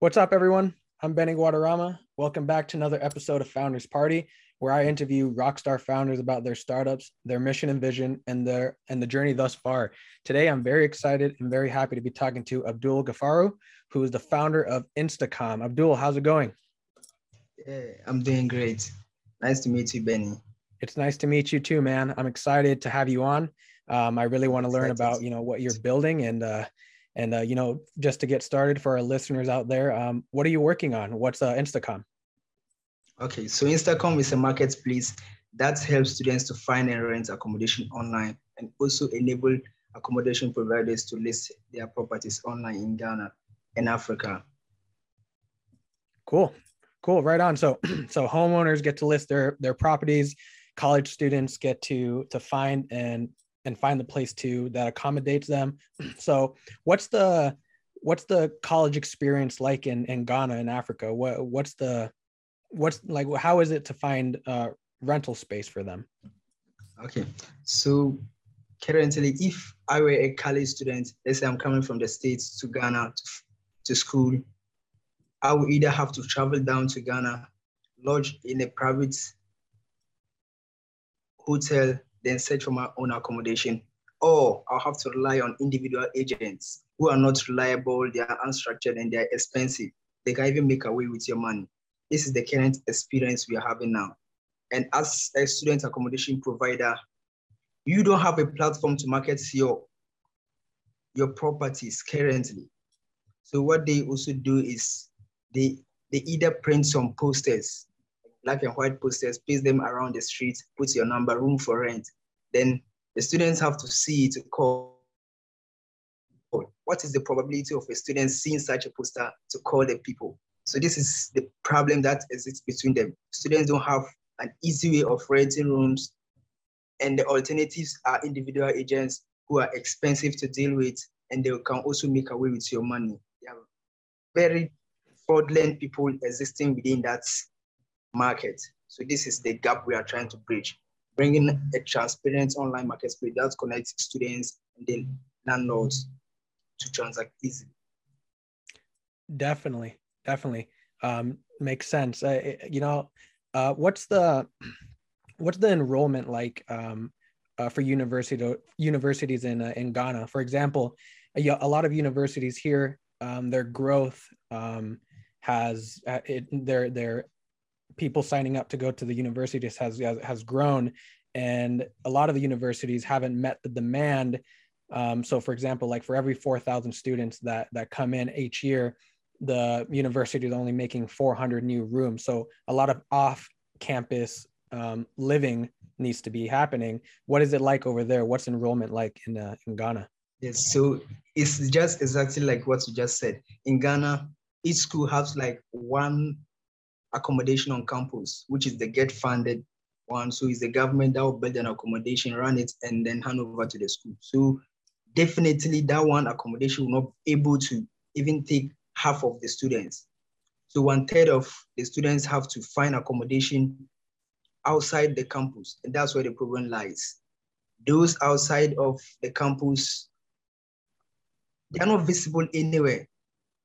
What's up, everyone? I'm Benny Guadarrama. Welcome back to another episode of Founders Party, where I interview rockstar founders about their startups, their mission and vision, and their and the journey thus far. Today, I'm very excited and very happy to be talking to Abdul Gafaru, who is the founder of Instaccom. Abdul, how's it going? Yeah, I'm doing great. Nice to meet you, Benny. It's nice to meet you too, man. I'm excited to have you on. Um, I really want to learn about you know what you're building and uh, and uh, you know just to get started for our listeners out there, um, what are you working on? What's uh, Instaccom? Okay, so Instaccom is a marketplace that helps students to find and rent accommodation online and also enable accommodation providers to list their properties online in Ghana and Africa. Cool. Cool. Right on. So so homeowners get to list their their properties, college students get to to find and and find the place to that accommodates them. So what's the what's the college experience like in in Ghana and Africa? What what's the what's like how is it to find uh, rental space for them? Okay, so currently, if I were a college student, let's say I'm coming from the states to Ghana to, to school, I would either have to travel down to Ghana, lodge in a private hotel, then search for my own accommodation, or I'll have to rely on individual agents who are not reliable, they are unstructured, and they're expensive. They can even make away with your money. This is the current experience we are having now. And as a student accommodation provider, you don't have a platform to market your, your properties currently. So what they also do is they, they either print some posters, black and white posters, place them around the street, put your number, room for rent. Then the students have to see to call. What is the probability of a student seeing such a poster to call the people? So this is the problem that exists between them. Students don't have an easy way of renting rooms, and the alternatives are individual agents who are expensive to deal with, and they can also make away with your money. There are very fraudulent people existing within that market. So this is the gap we are trying to bridge, bringing a transparent online marketplace that connects students and the landlords to transact easily. Definitely definitely um, makes sense. Uh, you know, uh, what's the what's the enrollment like um, uh, for university universities in uh, in Ghana? For example, a, a, lot of universities here, um, their growth um, has uh, it, their their people signing up to go to the universities has has grown, and a lot of the universities haven't met the demand. Um, so, for example, like for every four thousand students that that come in each year, the university is only making 400 new rooms. So a lot of off campus um, living needs to be happening. What is it like over there? What's enrollment like in, uh, in Ghana? Yes, so it's just exactly like what you just said. In Ghana, each school has like one accommodation on campus, which is the get funded one. So it's the government that will build an accommodation, run it, and then hand over to the school. So definitely that one accommodation will not be able to even take half of the students. So one third of the students have to find accommodation outside the campus, and that's where the problem lies. Those outside of the campus, they are not visible anywhere.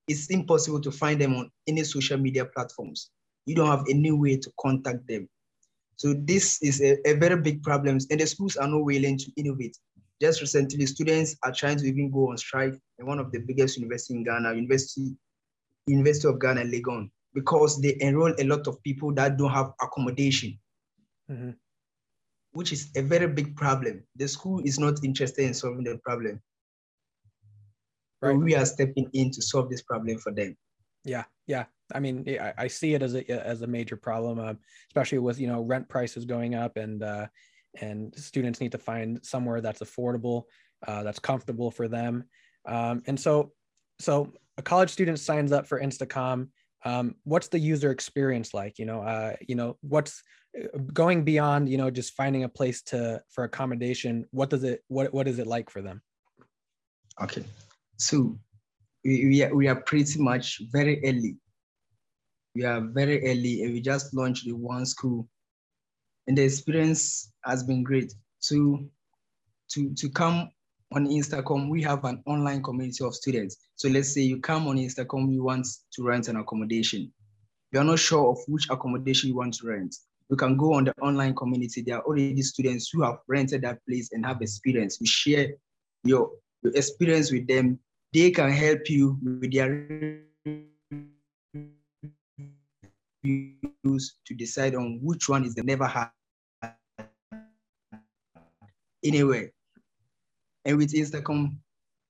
It's impossible to find them on any social media platforms. You don't have any way to contact them. So this is a, a very big problem, and the schools are not willing to innovate. Just recently, students are trying to even go on strike in one of the biggest universities in Ghana, University University of Ghana, Legon, because they enroll a lot of people that don't have accommodation, mm-hmm. which is a very big problem. The school is not interested in solving the problem. Right. we are stepping in to solve this problem for them. Yeah, yeah. I mean, I, I see it as a as a major problem, uh, especially with you know rent prices going up and uh, and students need to find somewhere that's affordable, uh, that's comfortable for them. Um, and so, so a college student signs up for Instaccom. Um, what's the user experience like? You know, uh, you know, what's uh, going beyond, you know, just finding a place to for accommodation. What does it what what is it like for them? Okay, so we, we, are, we are pretty much very early. We are very early and we just launched the one school and the experience has been great. To, to, to come on Instaccom, we have an online community of students. So let's say you come on Instaccom, you want to rent an accommodation. You're not sure of which accommodation you want to rent. You can go on the online community. There are already students who have rented that place and have experience. You share your, your experience with them. They can help you with their to decide on which one is the never had anywhere. And with Instaccom,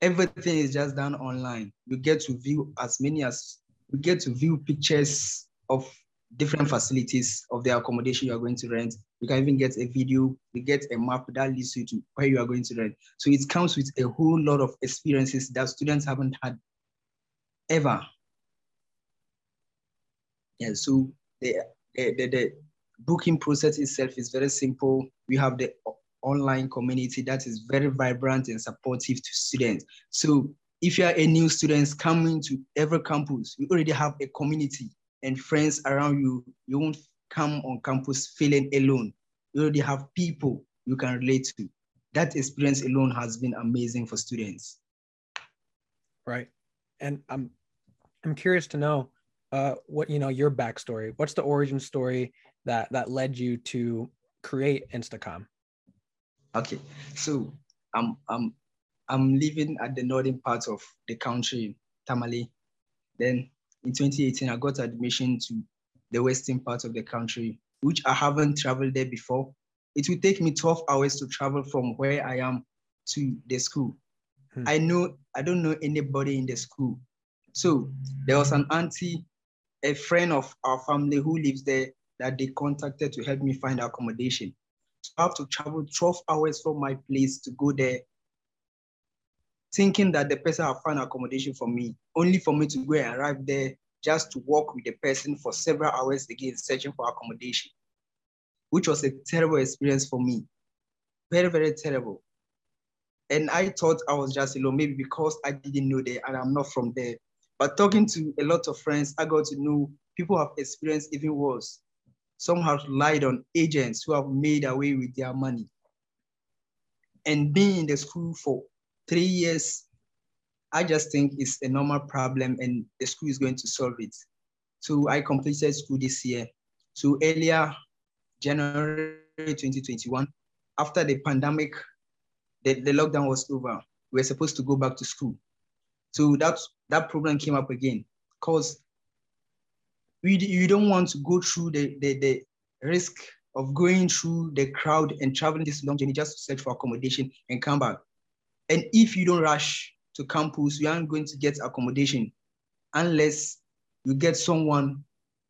everything is just done online. You get to view as many as you get to view pictures of different facilities of the accommodation you are going to rent. You can even get a video, you get a map that leads you to where you are going to rent. So it comes with a whole lot of experiences that students haven't had ever. Yeah, so the, the, the, the booking process itself is very simple. We have the online community that is very vibrant and supportive to students. So if you are a new student coming to every campus, you already have a community and friends around you. You won't come on campus feeling alone. You already have people you can relate to. That experience alone has been amazing for students. Right. And I'm I'm curious to know uh, what you know your backstory. What's the origin story that that led you to create Instaccom? Okay, so I'm I'm I'm living at the northern part of the country, Tamale. Then in 2018, I got admission to the western part of the country, which I haven't traveled there before. It will take me 12 hours to travel from where I am to the school. Hmm. I know I don't know anybody in the school. So there was an auntie, a friend of our family who lives there that they contacted to help me find accommodation. So I have to travel 12 hours from my place to go there, thinking that the person have found accommodation for me, only for me to go and arrive there just to walk with the person for several hours again, searching for accommodation, which was a terrible experience for me. Very, very terrible. And I thought I was just alone, maybe because I didn't know there and I'm not from there. But talking to a lot of friends, I got to know people have experienced even worse. Some have relied on agents who have made away with their money. And being in the school for three years, I just think it's a normal problem and the school is going to solve it. So I completed school this year. So earlier, January 2021, after the pandemic, the, the lockdown was over. We were supposed to go back to school. So that, that problem came up again because we, you don't want to go through the, the, the risk of going through the crowd and traveling this long journey just to search for accommodation and come back. And if you don't rush to campus, you aren't going to get accommodation unless you get someone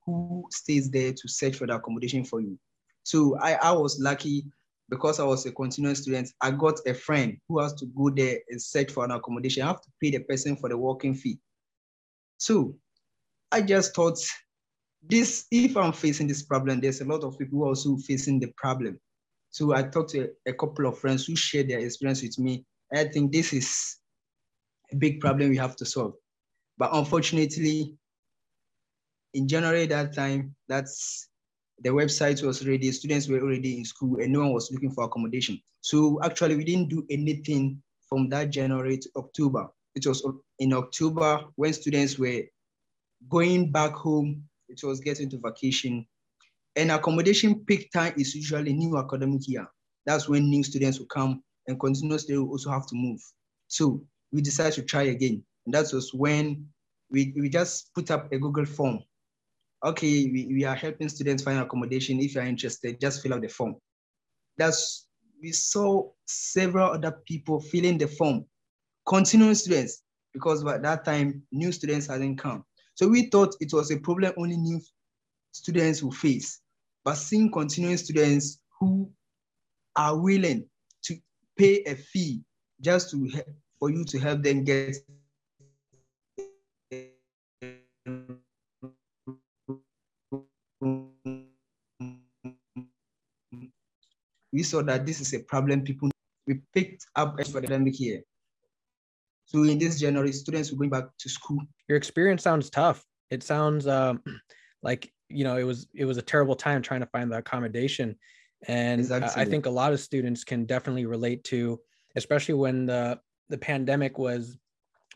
who stays there to search for the accommodation for you. So I, I was lucky because I was a continuing student. I got a friend who has to go there and search for an accommodation. I have to pay the person for the walking fee. So I just thought this, if I'm facing this problem, there's a lot of people also facing the problem. So I talked to a, a couple of friends who shared their experience with me. I think this is a big problem we have to solve. But unfortunately, in January that time, that's the website was ready, students were already in school, and no one was looking for accommodation. So actually, we didn't do anything from that January to October. It was in October when students were going back home it was getting to vacation. And accommodation peak time is usually new academic year. That's when new students will come and continuous they will also have to move. So we decided to try again. And that was when we, we just put up a Google form. Okay, we, we are helping students find accommodation. If you're interested, just fill out the form. That's we saw several other people filling the form, continuing students, because by that time new students hadn't come. So we thought it was a problem only new students will face, but seeing continuing students who are willing to pay a fee just to for you to help them get we saw that this is a problem people we picked up for the academic year. So in this January, students were going back to school. Your experience sounds tough. It sounds um, like you know it was it was a terrible time trying to find the accommodation, and exactly. I think a lot of students can definitely relate to, especially when the the pandemic was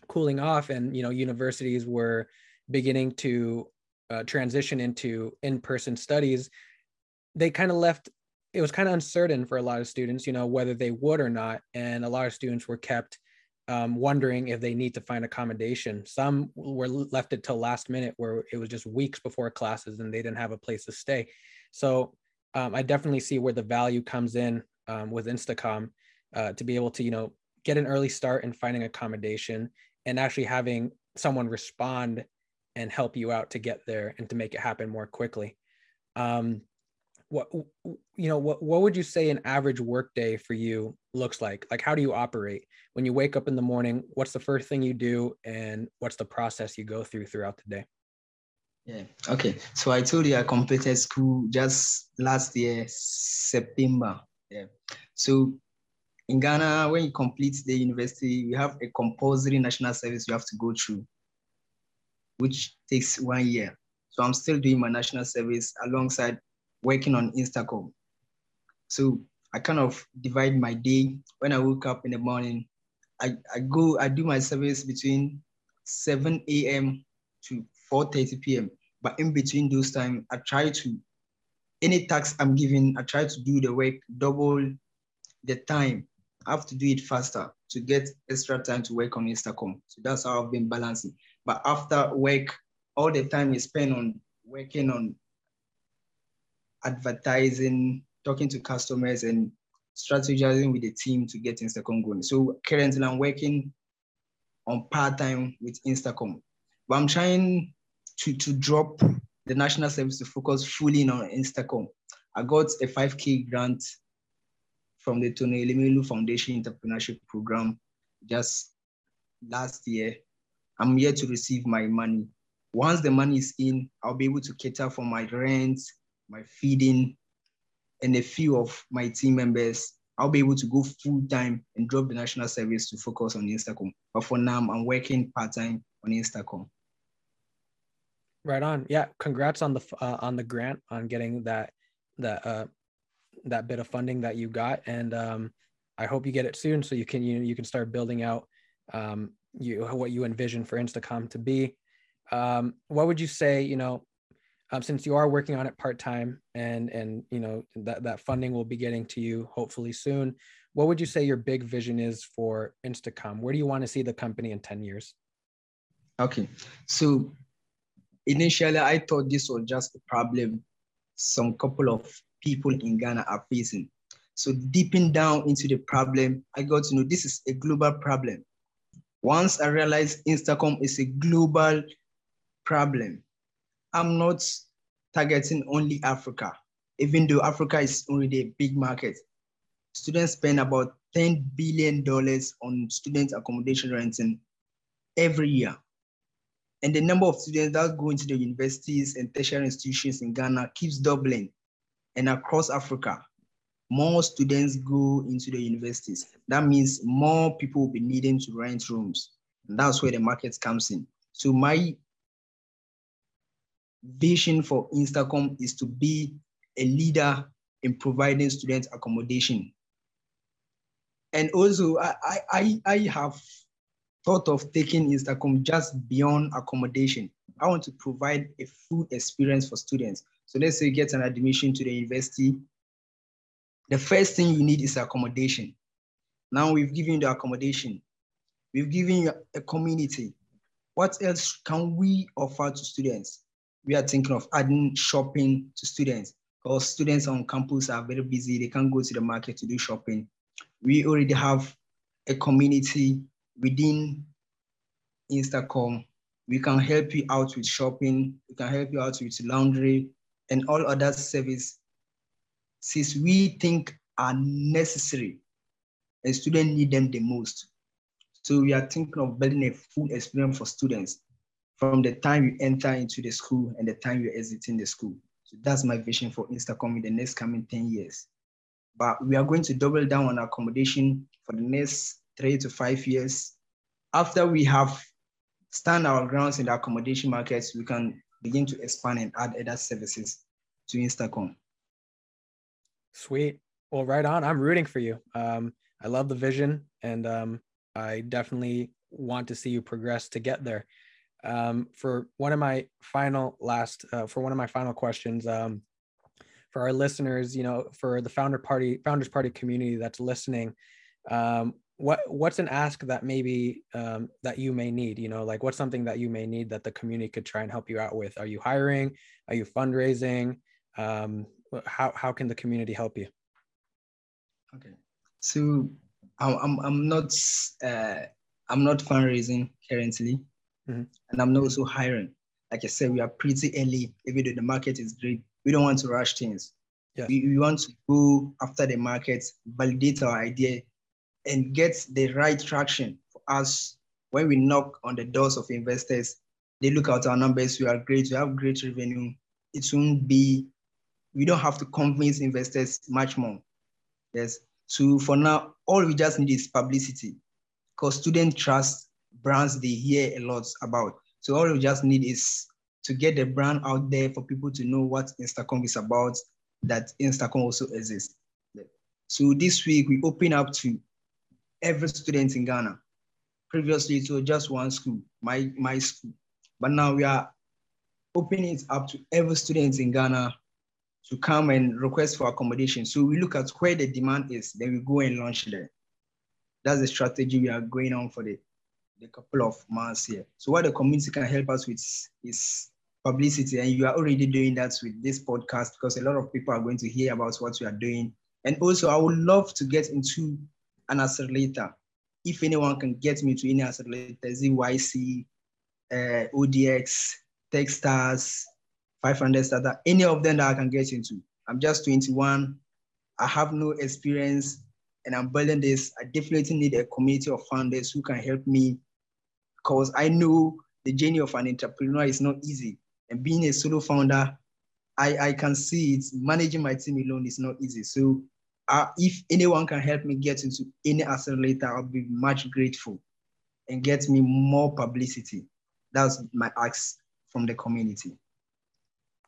cooling off and you know universities were beginning to uh, transition into in-person studies they kind of left it was kind of uncertain for a lot of students you know whether they would or not. And a lot of students were kept um, wondering if they need to find accommodation. Some were left it till last minute where it was just weeks before classes and they didn't have a place to stay. So um, i definitely see where the value comes in um, with instaccom uh, to be able to you know get an early start in finding accommodation and actually having someone respond and help you out to get there and to make it happen more quickly. Um, what you know what what would you say an average workday for you looks like? Like how do you operate? When you wake up in the morning what's the first thing you do and what's the process you go through throughout the day? Yeah. Okay. So i told you i completed school just last year september. Yeah. So in Ghana, when you complete the university, you have a compulsory national service you have to go through, which takes one year. So I'm still doing my national service alongside working on Instaccom. So I kind of divide my day. When I wake up in the morning, I, I go, I do my service between 7 a.m. to 4.30 p.m. But in between those time, I try to, any task I'm given, I try to do the work double the time I have to do it faster to get extra time to work on Instaccom. So that's how I've been balancing. But after work, all the time is spent on working on advertising, talking to customers, and strategizing with the team to get Instaccom going. So currently, I'm working on part time with Instaccom, but I'm trying to to drop the national service to focus fully on Instaccom. I got a 5K grant from the Tony Elumelu Foundation Entrepreneurship Program just last year. I'm here to receive my money. Once the money is in, I'll be able to cater for my rent, my feeding, and a few of my team members. I'll be able to go full time and drop the national service to focus on Instaccom. But for now, I'm working part time on Instaccom. Right on. Yeah. Congrats on the uh, on the grant on getting that that uh, that bit of funding that you got, and um, I hope you get it soon so you can you you can start building out um, you what you envision for Instaccom to be. Um, what would you say? You know, um, since you are working on it part time, and and you know that that funding will be getting to you hopefully soon. What would you say your big vision is for Instaccom? Where do you want to see the company in ten years? Okay, so initially I thought this was just a problem some couple of people in Ghana are facing. So deeping down into the problem, I got to know this is a global problem. Once I realized Instaccom is a global problem, I'm not targeting only Africa, even though Africa is already a big market. Students spend about $10 billion on student accommodation renting every year. And the number of students that go into the universities and tertiary institutions in Ghana keeps doubling and across Africa, more students go into the universities. That means more people will be needing to rent rooms. And that's where the market comes in. So my vision for Instaccom is to be a leader in providing student accommodation. And also, I, I, I have thought of taking Instaccom just beyond accommodation. I want to provide a full experience for students. So let's say you get an admission to the university. The first thing you need is accommodation. Now we've given you the accommodation. We've given you a community. What else can we offer to students? We are thinking of adding shopping to students because students on campus are very busy. They can't go to the market to do shopping. We already have a community within Instaccom. We can help you out with shopping. We can help you out with laundry and all other services we think are necessary and students need them the most. So we are thinking of building a full experience for students from the time you enter into the school and the time you're exiting the school. So that's my vision for Instaccom in the next coming 10 years. But we are going to double down on accommodation for the next three to five years. After we have stand our grounds in the accommodation markets, we can begin to expand and add other services to Instaccom. Sweet. Well, right on. I'm rooting for you. Um, I love the vision and um, I definitely want to see you progress to get there. Um, for one of my final last, uh, for one of my final questions, um, for our listeners, you know, for the founder party, founders party community that's listening, um, what what's an ask that maybe um, that you may need? You know, like what's something that you may need that the community could try and help you out with? Are you hiring? Are you fundraising? Um, how how can the community help you? Okay, so I'm I'm, I'm not uh, I'm not fundraising currently, mm-hmm. and I'm not also hiring. Like I said, we are pretty early, even though the market is great. We don't want to rush things. Yeah. We, we want to go after the market, validate our idea, and get the right traction for us when we knock on the doors of investors. They look at our numbers. We are great. We have great revenue. It won't be. We don't have to convince investors much more. Yes. So for now, all we just need is publicity, because student trust brands they hear a lot about. So all we just need is to get the brand out there for people to know what Instaccom is about, that Instaccom also exists. So this week we open up to every student in Ghana. Previously it was just one school, my, my school. But now we are opening it up to every student in Ghana to come and request for accommodation. So we look at where the demand is, then we go and launch there. That's the strategy we are going on for the, the couple of months here. So what the community can help us with is publicity, and you are already doing that with this podcast because a lot of people are going to hear about what you are doing. And also, I would love to get into an accelerator. If anyone can get me to any accelerator, ZYC, uh, ODX, Techstars, 500 starter, any of them that I can get into. I'm just 21. I have no experience and I'm building this. I definitely need a community of founders who can help me because I know the journey of an entrepreneur is not easy. And being a solo founder, I, I can see it. Managing my team alone is not easy. So uh, if anyone can help me get into any accelerator, I'll be much grateful and get me more publicity. That's my ask from the community.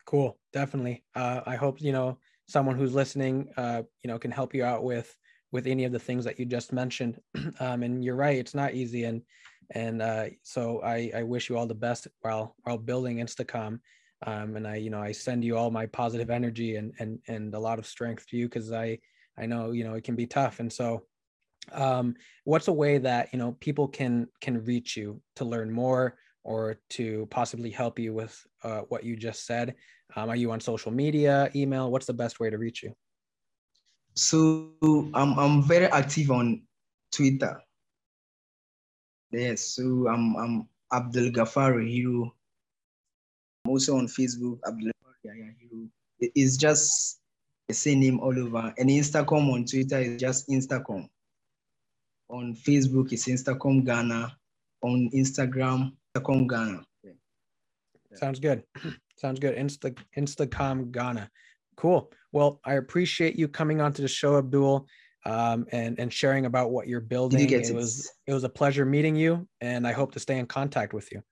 Cool, definitely. Uh, I hope you know someone who's listening, uh, you know, can help you out with with any of the things that you just mentioned. um, and you're right, it's not easy, and and uh, so I I wish you all the best while while building Instaccom. Um, and I you know I send you all my positive energy and and and a lot of strength to you because I I know you know it can be tough, and so um, what's a way that you know people can can reach you to learn more or to possibly help you with uh, what you just said? Um, are you on social media, email? What's the best way to reach you? So I'm I'm very active on Twitter. Yes, so I'm I'm Abdul Gafari Hero. I'm also on Facebook, Abdul Gafari Hero. It's just the same name all over. And Instaccom on Twitter is just Instaccom. On Facebook, it's Instaccom Ghana. On Instagram, Instaccom Ghana. Yeah. Sounds good. Sounds good. Insta Instaccom Ghana. Cool. Well, I appreciate you coming onto the show, Abdul, um, and and sharing about what you're building. You it was it was a pleasure meeting you, and I hope to stay in contact with you.